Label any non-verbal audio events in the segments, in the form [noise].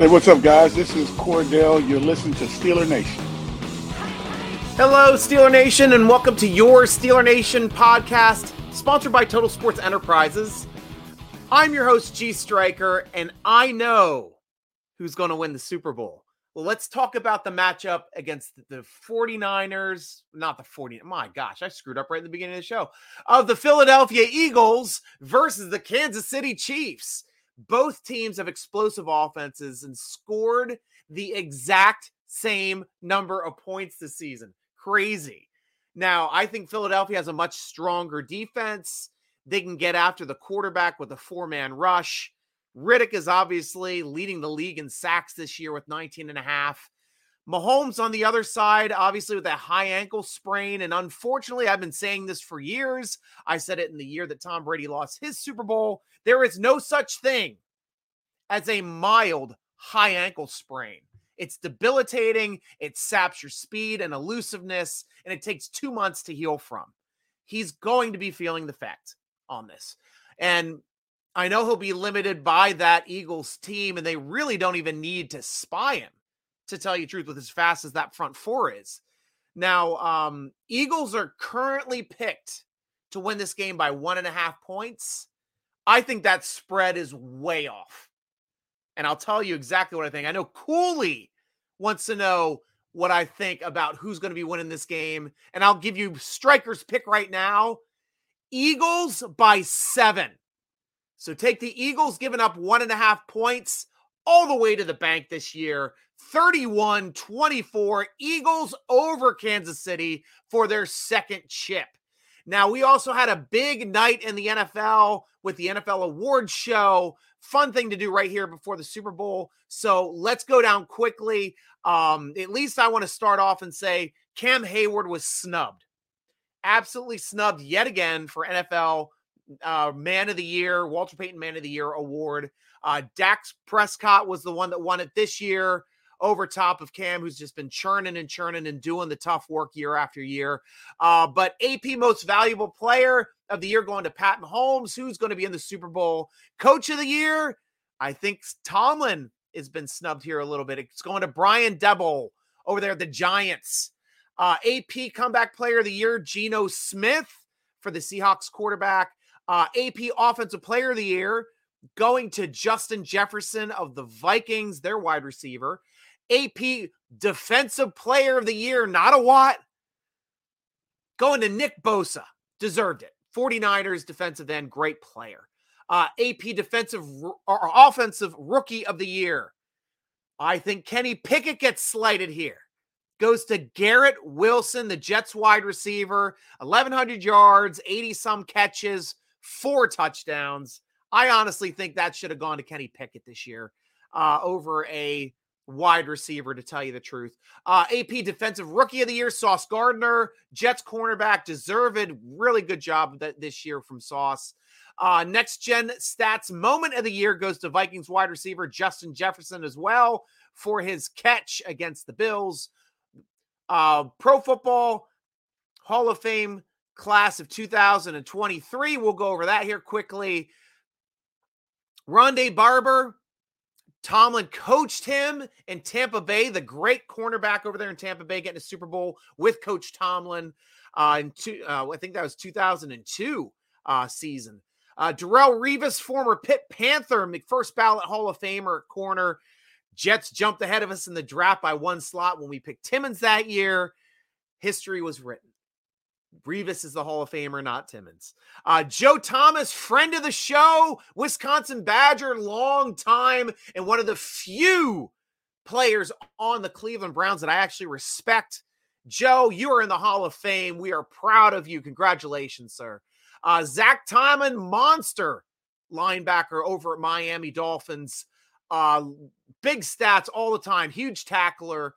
Hey, what's up, guys? This is Cordell. You're listening to Steeler Nation. Hello, Steeler Nation, and welcome to your Steeler Nation podcast, sponsored by Total Sports Enterprises. I'm your host, G Striker, and I know who's going to win the Super Bowl. Well, let's talk about the matchup against the 49ers, not the 40. My gosh, I screwed up right in the beginning of the show. Of the Philadelphia Eagles versus the Kansas City Chiefs. Both teams have explosive offenses and scored the exact same number of points this season. Crazy. Now, I think Philadelphia has a much stronger defense. They can get after the quarterback with a four man rush. Reddick is obviously leading the league in sacks this year with 19 and a half. Mahomes on the other side, obviously with that high ankle sprain. And unfortunately, I've been saying this for years. I said it in the year that Tom Brady lost his Super Bowl. There is no such thing as a mild high ankle sprain. It's debilitating, it saps your speed and elusiveness, and it takes two months to heal from. He's going to be feeling the effect on this. And I know he'll be limited by that Eagles team, and they really don't even need to spy him, to tell you the truth, with as fast as that front four is. Now, um, Eagles are currently picked to win this game by one and a half points. I think that spread is way off. And I'll tell you exactly what I think. I know Cooley wants to know what I think about who's going to be winning this game. And I'll give you Striker's pick right now Eagles by seven. So take the Eagles giving up one and a half points all the way to the bank this year. 31 24, Eagles over Kansas City for their second chip. Now, we also had a big night in the NFL with the NFL Awards show. Fun thing to do right here before the Super Bowl. So let's go down quickly. Um, at least I want to start off and say Cam Heyward was snubbed, absolutely snubbed yet again for NFL uh, Man of the Year, Walter Payton Man of the Year award. Uh, Dax Prescott was the one that won it this year over top of Cam, who's just been churning and churning and doing the tough work year after year. Uh, but AP Most Valuable Player of the Year going to Pat Mahomes, who's going to be in the Super Bowl. Coach of the Year, I think Tomlin has been snubbed here a little bit. It's going to Brian Daboll over there at the Giants. Uh, AP Comeback Player of the Year, Geno Smith for the Seahawks quarterback. Uh, AP Offensive Player of the Year going to Justin Jefferson of the Vikings, their wide receiver. AP Defensive Player of the Year, not a Watt, going to Nick Bosa. Deserved it. 49ers defensive end, great player. Uh, AP Defensive or Offensive Rookie of the Year. I think Kenny Pickett gets slighted here. Goes to Garrett Wilson, the Jets wide receiver, 1,100 yards, 80 some catches four touchdowns. I honestly think that should have gone to Kenny Pickett this year uh, over a wide receiver, to tell you the truth. Uh, AP Defensive Rookie of the Year, Sauce Gardner, Jets cornerback, deserved. Really good job that this year from Sauce. Uh, next gen stats moment of the year goes to Vikings wide receiver Justin Jefferson as well for his catch against the Bills. Uh, Pro Football Hall of Fame class of 2023. We'll go over that here quickly. Rondé Barber, Tomlin coached him in Tampa Bay, the great cornerback over there in Tampa Bay, getting a Super Bowl with Coach Tomlin. Uh, in two, uh, I think that was 2002 uh, season. Uh, Darrelle Revis, former Pitt Panther, first ballot Hall of Famer corner. Jets jumped ahead of us in the draft by one slot when we picked Timmons that year. History was written. Revis is the Hall of Famer, not Timmons. Uh, Joe Thomas, friend of the show, Wisconsin Badger, long time, and one of the few players on the Cleveland Browns that I actually respect. Joe, you are in the Hall of Fame. We are proud of you. Congratulations, sir. Uh, Zach Timon, monster linebacker over at Miami Dolphins. Uh, big stats all the time, huge tackler.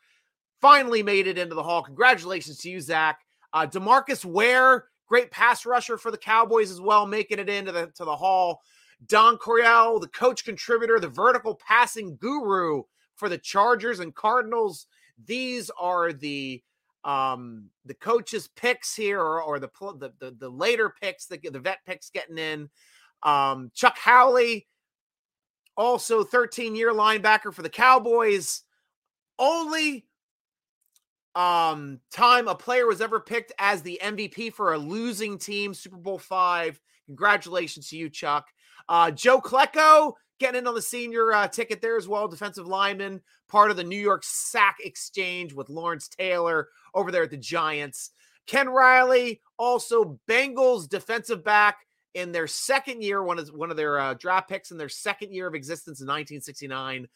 Finally made it into the hall. Congratulations to you, Zach. Uh, Demarcus Ware, great pass rusher for the Cowboys as well, making it into the to the hall. Don Coryell, the coach contributor, the vertical passing guru for the Chargers and Cardinals. These are the um the coaches picks here or, or the, the, the the later picks the, the vet picks getting in um chuck howley also 13 year linebacker for the cowboys only um time a player was ever picked as the mvp for a losing team super bowl five. Congratulations to you chuck. Uh joe klecko getting in on the senior uh, ticket there as well defensive lineman part of the new york sack exchange with lawrence taylor over there at the giants. Ken riley also bengals defensive back in their second year, one of one of their uh, draft picks in their second year of existence in 1969.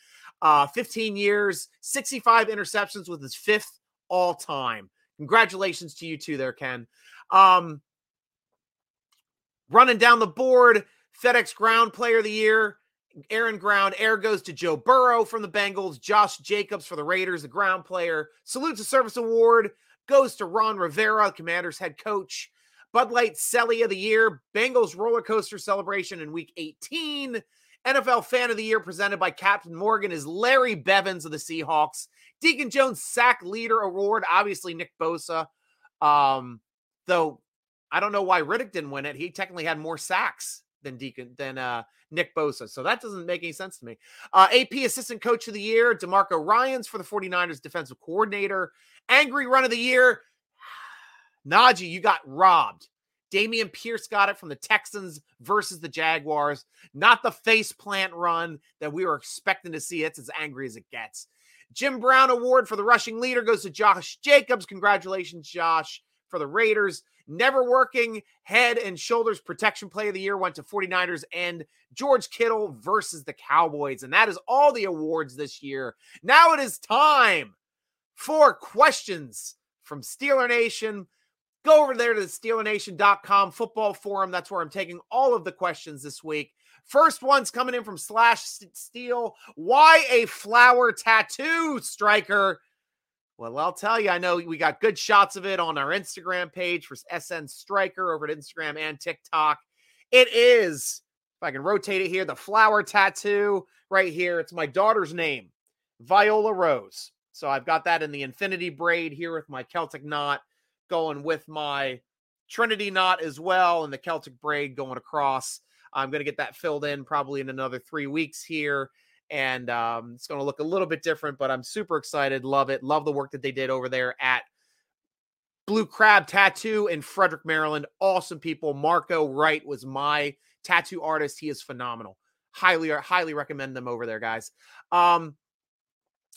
Uh, 15 years, 65 interceptions with his fifth all time. Congratulations to you too, there, Ken. Um, running down the board, FedEx Ground Player of the Year, Aaron Ground. Air goes to Joe Burrow from the Bengals. Josh Jacobs for the Raiders, the ground player. Salute to Service Award goes to Ron Rivera, Commanders head coach. Bud Light Selly of the Year, Bengals roller coaster celebration in week 18. NFL Fan of the Year presented by Captain Morgan is Larry Bevins of the Seahawks. Deacon Jones Sack Leader Award, obviously Nick Bosa. Um, though I don't know why Reddick didn't win it. He technically had more sacks than Deacon than uh, Nick Bosa. So that doesn't make any sense to me. Uh, AP Assistant Coach of the Year, DeMarco Ryans for the 49ers Defensive Coordinator. Angry Run of the Year, [sighs] Najee, you got robbed. Dameon Pierce got it from the Texans versus the Jaguars. Not the face plant run that we were expecting to see. It's as angry as it gets. Jim Brown Award for the rushing leader goes to Josh Jacobs. Congratulations, Josh, for the Raiders. Never working head and shoulders protection play of the year went to 49ers and George Kittle versus the Cowboys. And that is all the awards this year. Now it is time for questions from Steeler Nation. Go over there to the SteelerNation.com football forum. That's where I'm taking all of the questions this week. First one's coming in from Slash Steel. Why a flower tattoo, striker? Well, I'll tell you, I know we got good shots of it on our Instagram page for SN Striker over at Instagram and TikTok. It is, if I can rotate it here, the flower tattoo right here. It's my daughter's name, Viola Rose. So I've got that in the infinity braid here with my Celtic knot going with my Trinity knot as well and the Celtic braid going across. I'm going to get that filled in probably in another three weeks here. And um, it's going to look a little bit different, but I'm super excited. Love it. Love the work that they did over there at Blue Crab Tattoo in Frederick, Maryland. Awesome people. Marco Wright was my tattoo artist. He is phenomenal. Highly, highly recommend them over there, guys. Um,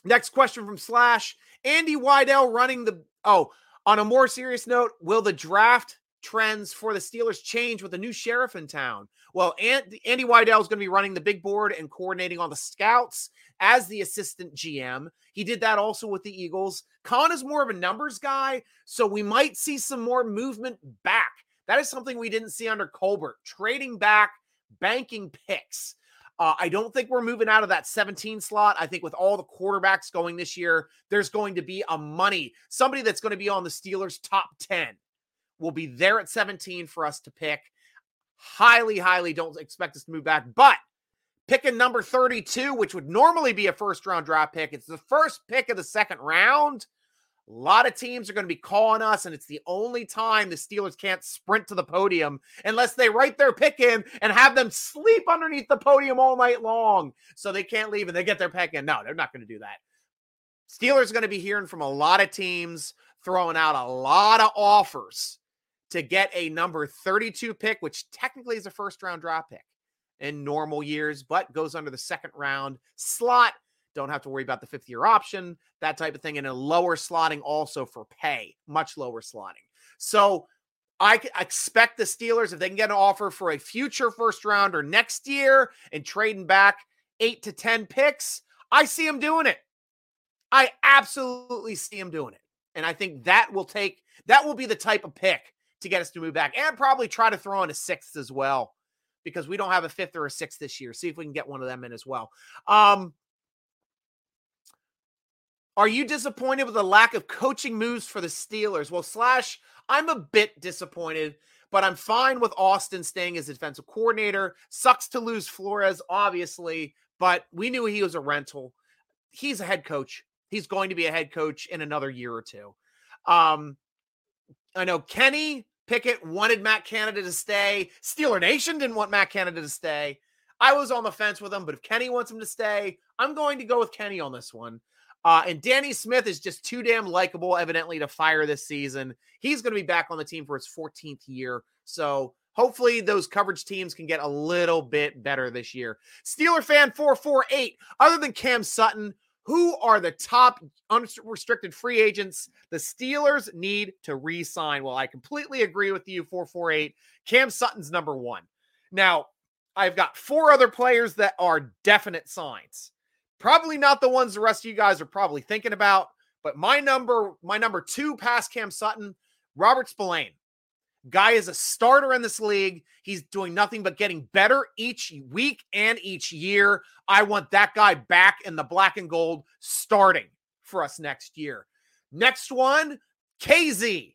next question from Slash Andy Wydell running the. Oh, on a more serious note, will the draft trends for the Steelers change with the new sheriff in town? Well, Andy Weidl is going to be running the big board and coordinating all the scouts as the assistant GM. He did that also with the Eagles. Khan is more of a numbers guy, so we might see some more movement back. That is something we didn't see under Colbert, trading back, banking picks. Uh, I don't think we're moving out of that 17 slot. I think with all the quarterbacks going this year, there's going to be a money. Somebody that's going to be on the Steelers' top 10 will be there at 17 for us to pick. Highly, highly don't expect us to move back, but picking number 32, which would normally be a first round draft pick, it's the first pick of the second round. A lot of teams are going to be calling us, and it's the only time the Steelers can't sprint to the podium unless they write their pick in and have them sleep underneath the podium all night long. So they can't leave and they get their pick in. No, they're not going to do that. Steelers are going to be hearing from a lot of teams, throwing out a lot of offers to get a number 32 pick, which technically is a first round draft pick in normal years, but goes under the second round slot don't have to worry about the fifth year option, that type of thing, and a lower slotting also for pay, much lower slotting. So I expect the Steelers, if they can get an offer for a future first rounder next year and trading back eight to 10 picks, I see them doing it. I absolutely see them doing it. And I think that will take, that will be the type of pick to get us to move back and probably try to throw in a sixth as well because we don't have a fifth or a sixth this year. See if we can get one of them in as well. Um, are you disappointed with the lack of coaching moves for the Steelers? Well, Slash, I'm a bit disappointed, but I'm fine with Austin staying as defensive coordinator. Sucks to lose Flores, obviously, but we knew he was a rental. He's a head coach. He's going to be a head coach in another year or two. Um, I know Kenny Pickett wanted Matt Canada to stay. Steeler Nation didn't want Matt Canada to stay. I was on the fence with him, but if Kenny wants him to stay, I'm going to go with Kenny on this one. Uh, and Danny Smith is just too damn likable, evidently, to fire this season. He's going to be back on the team for his 14th year. So hopefully those coverage teams can get a little bit better this year. Steeler fan 448, other than Cam Sutton, who are the top unrestricted free agents the Steelers need to re sign? Well, I completely agree with you, 448. Cam Sutton's number one. Now, I've got four other players that are definite signs. Probably not the ones the rest of you guys are probably thinking about, but my number, my number two past Cam Sutton, Robert Spillane. Guy is a starter in this league. He's doing nothing but getting better each week and each year. I want that guy back in the black and gold starting for us next year. Next one, Kazee.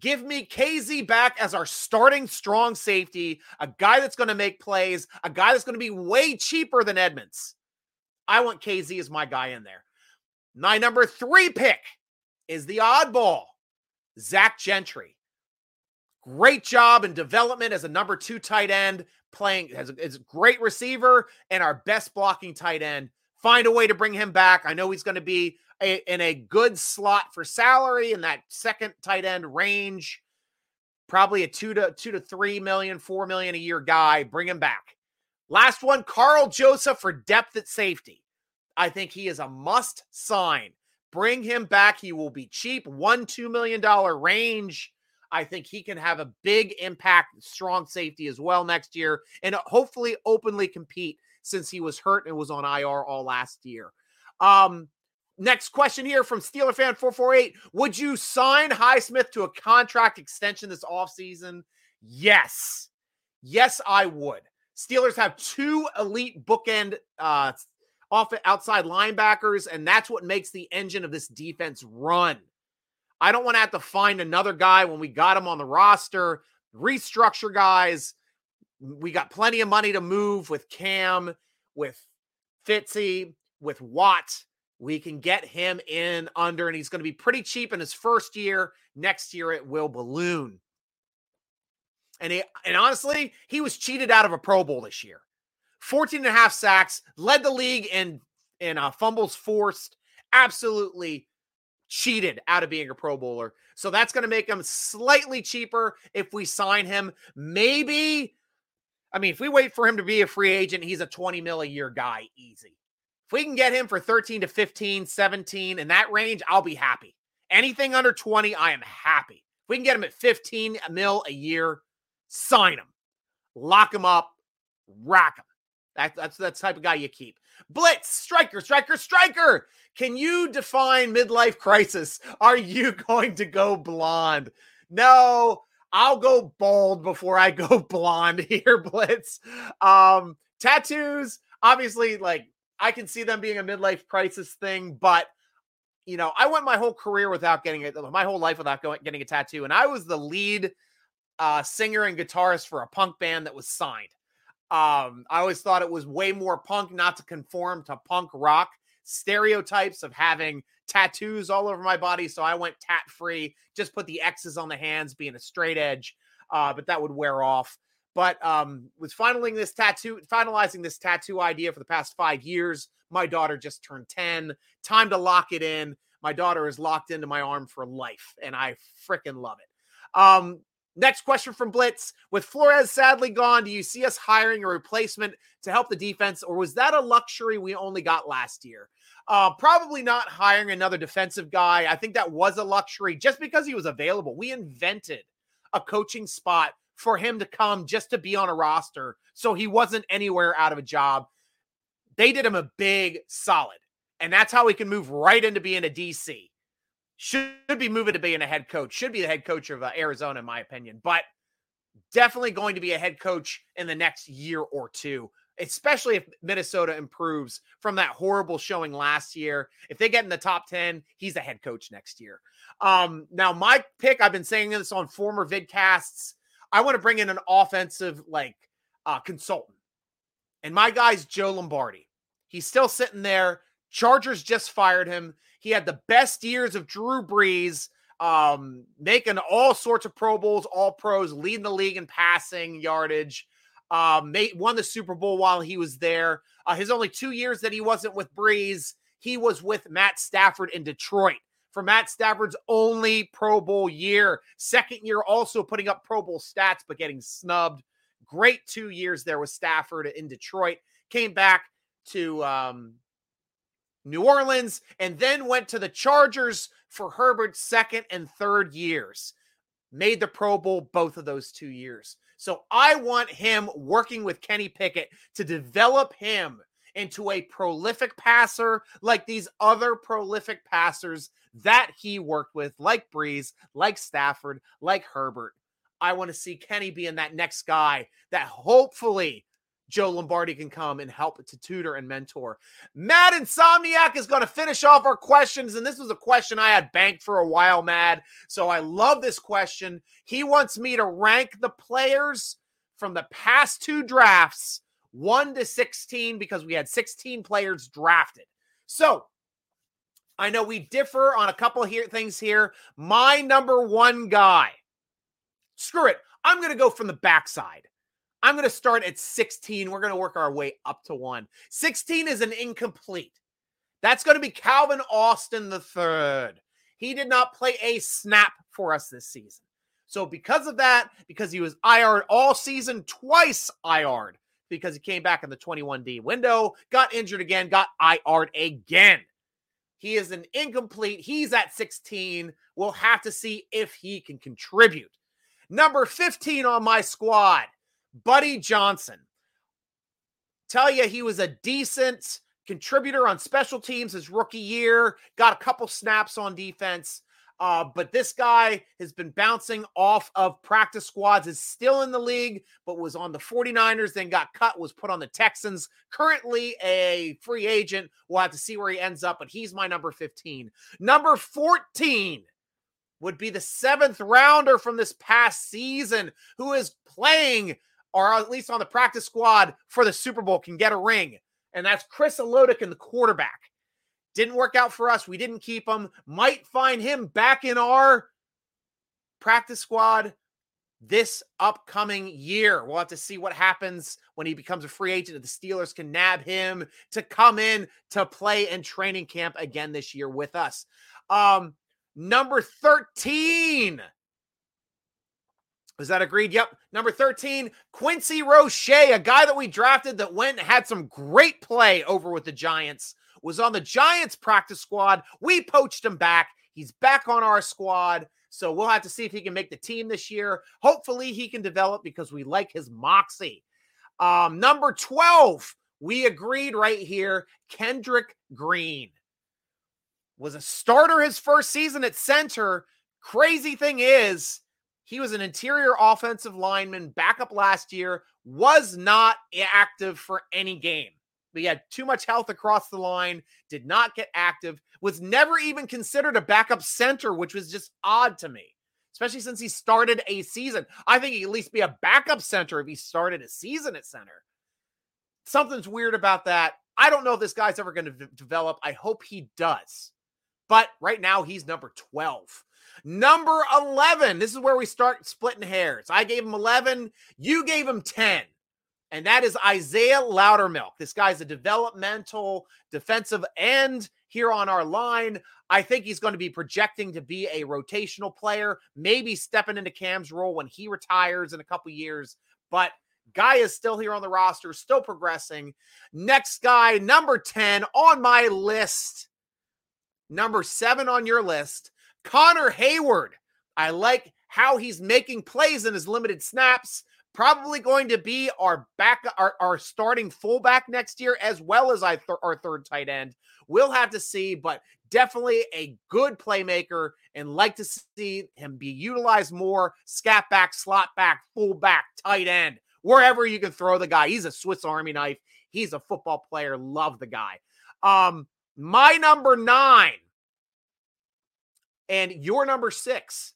Give me Kazee back as our starting strong safety, a guy that's going to make plays, a guy that's going to be way cheaper than Edmunds. I want Kazee as my guy in there. My number three pick is the oddball, Zach Gentry. Great job in development as a number two tight end, playing as a, as a great receiver and our best blocking tight end. Find a way to bring him back. I know he's going to be a, in a good slot for salary in that second tight end range. Probably a two to two to three million, four million a year guy. Bring him back. Last one, Karl Joseph for depth at safety. I think he is a must sign. Bring him back. He will be cheap, one, $2 million range. I think he can have a big impact, strong safety as well next year, and hopefully openly compete since he was hurt and was on IR all last year. Um, next question here from Steeler fan 448. Would you sign Highsmith to a contract extension this offseason? Yes. Yes, I would. Steelers have two elite bookend uh, off outside linebackers, and that's what makes the engine of this defense run. I don't want to have to find another guy when we got him on the roster, restructure guys. We got plenty of money to move with Cam, with Fitzy, with Watt. We can get him in under, and he's going to be pretty cheap in his first year. Next year, it will balloon. And he, and honestly, he was cheated out of a Pro Bowl this year. 14 and a half sacks, led the league in in uh, fumbles forced. Absolutely cheated out of being a Pro Bowler. So that's going to make him slightly cheaper if we sign him. Maybe, I mean, if we wait for him to be a free agent, he's a 20 mil a year guy, easy. If we can get him for 13 to 15, 17 in that range, I'll be happy. Anything under 20, I am happy. If we can get him at 15 mil a year, sign him, lock him up, rack him. That, that's the type of guy you keep. Blitz, striker, striker, striker. Can you define midlife crisis? Are you [laughs] going to go blonde? No, I'll go bald before I go [laughs] blonde here, Blitz. Um, tattoos, obviously, like I can see them being a midlife crisis thing, but you know, I went my whole career without getting it, my whole life without going, getting a tattoo, and I was the lead uh, singer and guitarist for a punk band that was signed. Um, I always thought it was way more punk not to conform to punk rock stereotypes of having tattoos all over my body. So I went tat free, just put the X's on the hands, being a straight edge. Uh, but that would wear off. But um, was finalizing this tattoo, finalizing this tattoo idea for the past five years. My daughter just turned 10. Time to lock it in. My daughter is locked into my arm for life, and I freaking love it. Um, Next question from Blitz. With Flores sadly gone, do you see us hiring a replacement to help the defense, or was that a luxury we only got last year? Uh, probably not hiring another defensive guy. I think that was a luxury just because he was available. We invented a coaching spot for him to come just to be on a roster so he wasn't anywhere out of a job. They did him a big solid, and that's how he can move right into being a DC. Should be moving to being a head coach, should be the head coach of uh, Arizona, in my opinion, but definitely going to be a head coach in the next year or two, especially if Minnesota improves from that horrible showing last year. If they get in the top 10, he's a head coach next year. Um, now, my pick, I've been saying this on former vidcasts. I want to bring in an offensive like uh, consultant. And my guy's Joe Lombardi. He's still sitting there. Chargers just fired him. He had the best years of Drew Brees, um, making all sorts of Pro Bowls, all pros, leading the league in passing yardage. Um, won the Super Bowl while he was there. Uh, his only two years that he wasn't with Brees, he was with Matt Stafford in Detroit for Matt Stafford's only Pro Bowl year. Second year, also putting up Pro Bowl stats, but getting snubbed. Great two years there with Stafford in Detroit. Came back to um, New Orleans and then went to the Chargers for Herbert's second and third years. Made the Pro Bowl both of those two years. So I want him working with Kenny Pickett to develop him into a prolific passer like these other prolific passers that he worked with, like Brees, like Stafford, like Herbert. I want to see Kenny being that next guy that hopefully Joe Lombardi can come and help to tutor and mentor. Mad Insomniac is going to finish off our questions. And this was a question I had banked for a while, Mad. So I love this question. He wants me to rank the players from the past two drafts 1 to 16 because we had 16 players drafted. So I know we differ on a couple here things here. My number one guy, screw it. I'm going to go from the backside. I'm going to start at 16. We're going to work our way up to one. 16 is an incomplete. That's going to be Calvin Austin the third. He did not play a snap for us this season. So because of that, because he was IR'd all season, twice IR'd, because he came back in the 21D window, got injured again, got IR'd again. He is an incomplete. He's at 16. We'll have to see if he can contribute. Number 15 on my squad, Buddy Johnson. Tell you he was a decent contributor on special teams his rookie year, got a couple snaps on defense. Uh, but this guy has been bouncing off of practice squads, is still in the league, but was on the 49ers, then got cut, was put on the Texans. Currently a free agent. We'll have to see where he ends up, but he's my number 15. Number 14 would be the seventh rounder from this past season who is playing, or at least on the practice squad for the Super Bowl, can get a ring. And that's Chris Oladokun, the quarterback. Didn't work out for us. We didn't keep him. Might find him back in our practice squad this upcoming year. We'll have to see what happens when he becomes a free agent. If the Steelers can nab him to come in to play in training camp again this year with us. Um, number 13. Is that agreed? Yep. Number 13, Quincy Roche, a guy that we drafted that went and had some great play over with the Giants was on the Giants practice squad. We poached him back. He's back on our squad. So we'll have to see if he can make the team this year. Hopefully, he can develop because we like his moxie. Um, number 12, we agreed right here Kendrick Green was a starter his first season at center. Crazy thing is, he was an interior offensive lineman, backup last year, was not active for any game but he had too much health across the line, did not get active, was never even considered a backup center, which was just odd to me, especially since he started a season. I think he'd at least be a backup center if he started a season at center. Something's weird about that. I don't know if this guy's ever going to develop. I hope he does. But right now, he's number 12. Number 11. This is where we start splitting hairs. I gave him 11. You gave him 10 and that is Isaiah Loudermilk. This guy's a developmental defensive end here on our line. I think he's going to be projecting to be a rotational player, maybe stepping into Cam's role when he retires in a couple years. But guy is still here on the roster, still progressing. Next guy, number 10 on my list, number seven on your list, Connor Heyward, I like how he's making plays in his limited snaps Probably going to be our back, our, our starting fullback next year, as well as our, th- our third tight end. We'll have to see, but definitely a good playmaker and like to see him be utilized more. Scat back, slot back, fullback, tight end, wherever you can throw the guy. He's a Swiss Army knife. He's a football player. Love the guy. Um, my number nine and your number six,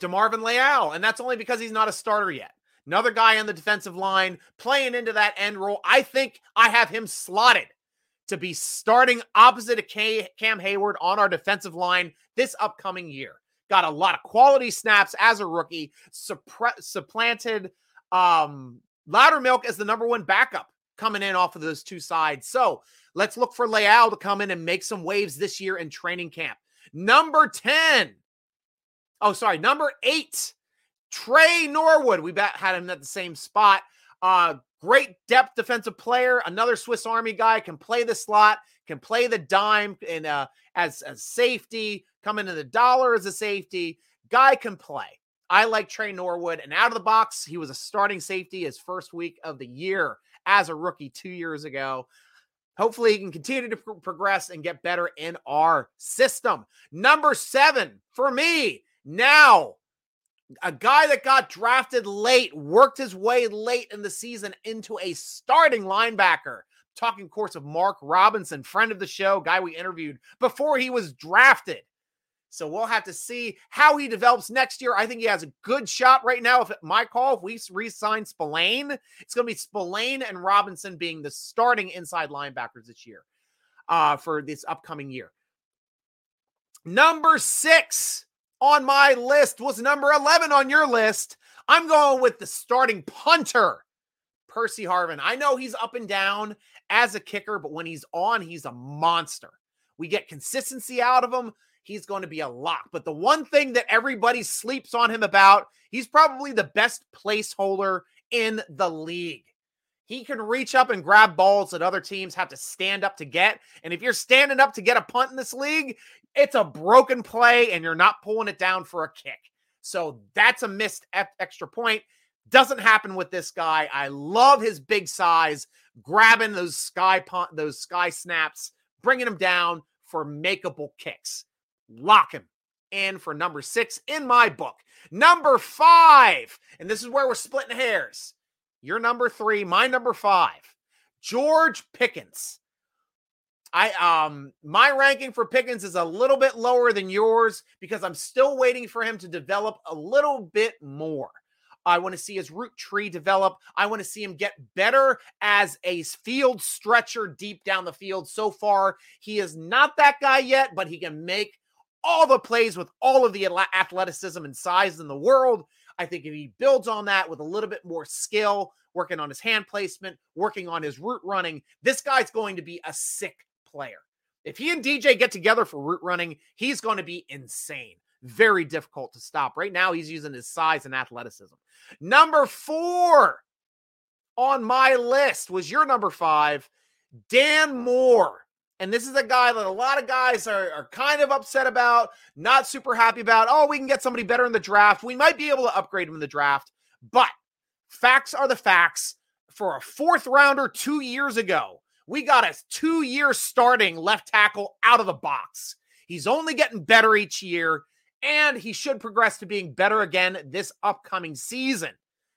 DeMarvin Leal. And that's only because he's not a starter yet. Another guy on the defensive line playing into that end role. I think I have him slotted to be starting opposite of Cam Heyward on our defensive line this upcoming year. Got a lot of quality snaps as a rookie, suppre- supplanted um, Loudermilk as the number one backup coming in off of those two sides. So let's look for Leal to come in and make some waves this year in training camp. Number 10. Oh, sorry. Number eight, Tre Norwood. We had him at the same spot. Uh, great depth defensive player. Another Swiss Army guy can play the slot, can play the dime and uh, as a safety, come into the dollar as a safety. Guy can play. I like Tre Norwood. And out of the box, he was a starting safety his first week of the year as a rookie two years ago. Hopefully, he can continue to progress and get better in our system. Number seven for me now, a guy that got drafted late, worked his way late in the season into a starting linebacker. Talking course of Mark Robinson, friend of the show, guy we interviewed before he was drafted. So we'll have to see how he develops next year. I think he has a good shot right now. If my call, if we re-sign Spillane, it's going to be Spillane and Robinson being the starting inside linebackers this year uh, for this upcoming year. Number six on my list was number 11 on your list. I'm going with the starting punter, Pressley Harvin. I know he's up and down as a kicker, but when he's on, he's a monster. We get consistency out of him he's going to be a lock. But the one thing that everybody sleeps on him about, he's probably the best placeholder in the league. He can reach up and grab balls that other teams have to stand up to get. And if you're standing up to get a punt in this league, it's a broken play and you're not pulling it down for a kick. So that's a missed extra point. Doesn't happen with this guy. I love his big size, grabbing those sky punt, those sky snaps, bringing him down for makeable kicks. Lock him in for number six in my book. Number five, and this is where we're splitting hairs. Your number three, my number five, George Pickens. I um my ranking for Pickens is a little bit lower than yours because I'm still waiting for him to develop a little bit more. I want to see his route tree develop. I want to see him get better as a field stretcher deep down the field. So far, he is not that guy yet, but he can make all the plays with all of the athleticism and size in the world. I think if he builds on that with a little bit more skill, working on his hand placement, working on his route running, this guy's going to be a sick player. If he and DJ get together for route running, he's going to be insane. Very difficult to stop. Right now, he's using his size and athleticism. Number four on my list was your number five, Dan Moore. And this is a guy that a lot of guys are, are kind of upset about, not super happy about. Oh, we can get somebody better in the draft. We might be able to upgrade him in the draft. But facts are the facts. For a fourth rounder two years ago, we got a two year starting left tackle out of the box. He's only getting better each year, and he should progress to being better again this upcoming season.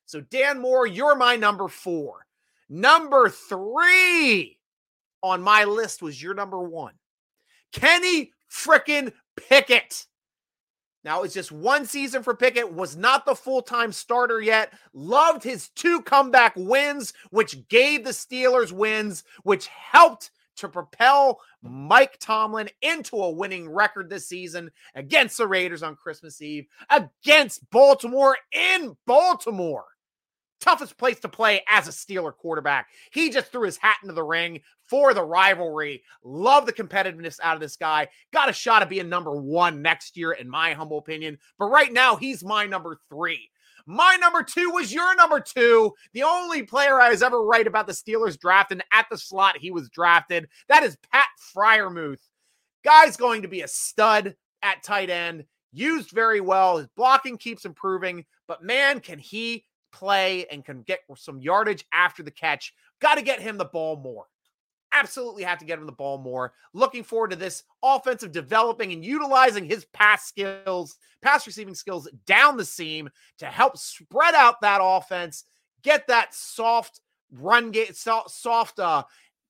So, Dan Moore, you're my number four. Number three on my list was your number one. Kenny frickin' Pickett. Now it's just one season for Pickett, was not the full time starter yet. Loved his two comeback wins, which gave the Steelers wins, which helped to propel Mike Tomlin into a winning record this season against the Raiders on Christmas Eve, against Baltimore in Baltimore toughest place to play as a Steeler quarterback. He just threw his hat into the ring for the rivalry. Love the competitiveness out of this guy. Got a shot at being number one next year, in my humble opinion. But right now, he's my number three. My number two was your number two. The only player I was ever right about the Steelers draft, and at the slot he was drafted. That is Pat Freiermuth. Guy's going to be a stud at tight end. Used very well. His blocking keeps improving, but man, can he play and can get some yardage after the catch. Got to get him the ball more. Absolutely have to get him the ball more. Looking forward to this offensive developing and utilizing his pass skills, pass receiving skills down the seam to help spread out that offense, get that soft run game, soft uh,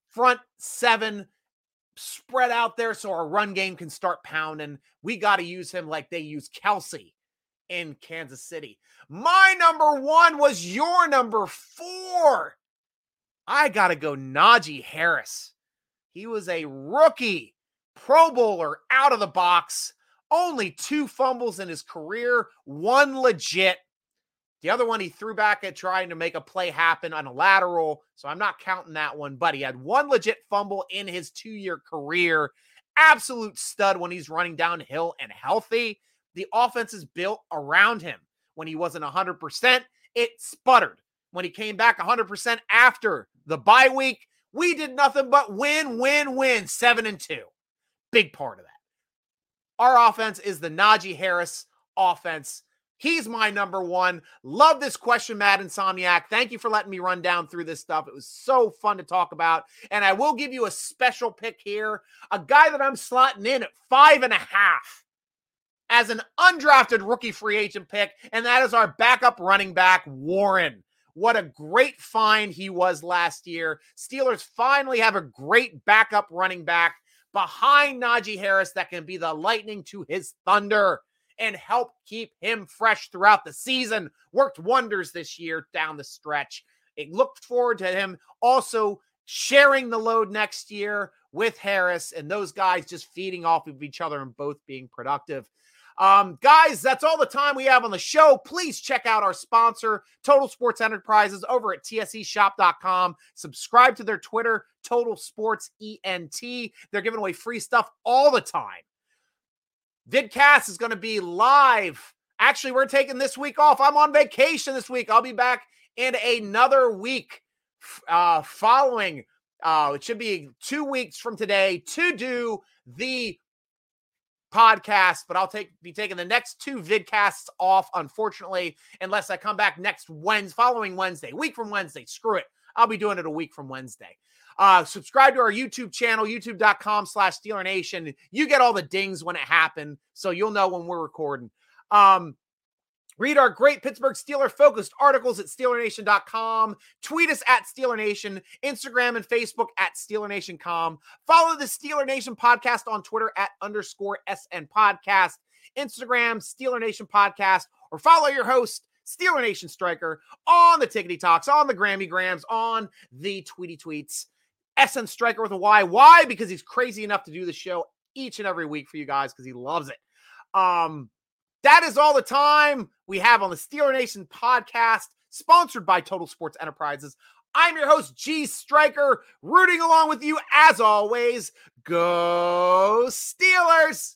front seven spread out there so our run game can start pounding. We got to use him like they use Kelce in Kansas City. My number one was your number four. I got to go Najee Harris. He was a rookie Pro Bowler out of the box, only two fumbles in his career, one legit. The other one he threw back at trying to make a play happen on a lateral. So I'm not counting that one, but he had one legit fumble in his two year career. Absolute stud when he's running downhill and healthy. The offense is built around him. When he wasn't 100%, it sputtered. When he came back 100% after the bye week, we did nothing but win, win, win, seven and two. Big part of that. Our offense is the Najee Harris offense. He's my number one. Love this question, Mad Insomniac. Thank you for letting me run down through this stuff. It was so fun to talk about. And I will give you a special pick here a guy that I'm slotting in at five and a half as an undrafted rookie free agent pick. And that is our backup running back, Warren. What a great find he was last year. Steelers finally have a great backup running back behind Najee Harris that can be the lightning to his thunder and help keep him fresh throughout the season. Worked wonders this year down the stretch. It looked forward to him also sharing the load next year with Harris and those guys just feeding off of each other and both being productive. Um, guys, that's all the time we have on the show. Please check out our sponsor, Total Sports Enterprises, over at tseshop.com. Subscribe to their Twitter, Total Sports ENT. They're giving away free stuff all the time. Vidcast is going to be live. Actually, we're taking this week off. I'm on vacation this week. I'll be back in another week uh, following. Uh, it should be two weeks from today to do the podcast, but I'll take be taking the next two vidcasts off, unfortunately, unless I come back next Wednesday, following Wednesday, week from Wednesday. Screw it. I'll be doing it a week from Wednesday. Uh, subscribe to our YouTube channel, youtube.com slash Steeler Nation. You get all the dings when it happened, so you'll know when we're recording. Um, Read our great Pittsburgh Steeler focused articles at SteelerNation.com. Tweet us at Steeler Nation, Instagram and Facebook at SteelerNation.com. Follow the Steeler Nation podcast on Twitter at underscore SN Podcast, Instagram, Steeler Nation Podcast, or follow your host, Steeler Nation Striker, on the Tickety Talks, on the Grammy Grams, on the Tweety Tweets. SN Striker with a Y. Why? Because he's crazy enough to do the show each and every week for you guys because he loves it. Um, that is all the time we have on the Steeler Nation podcast, sponsored by Total Sports Enterprises. I'm your host, G Striker, rooting along with you as always. Go Steelers!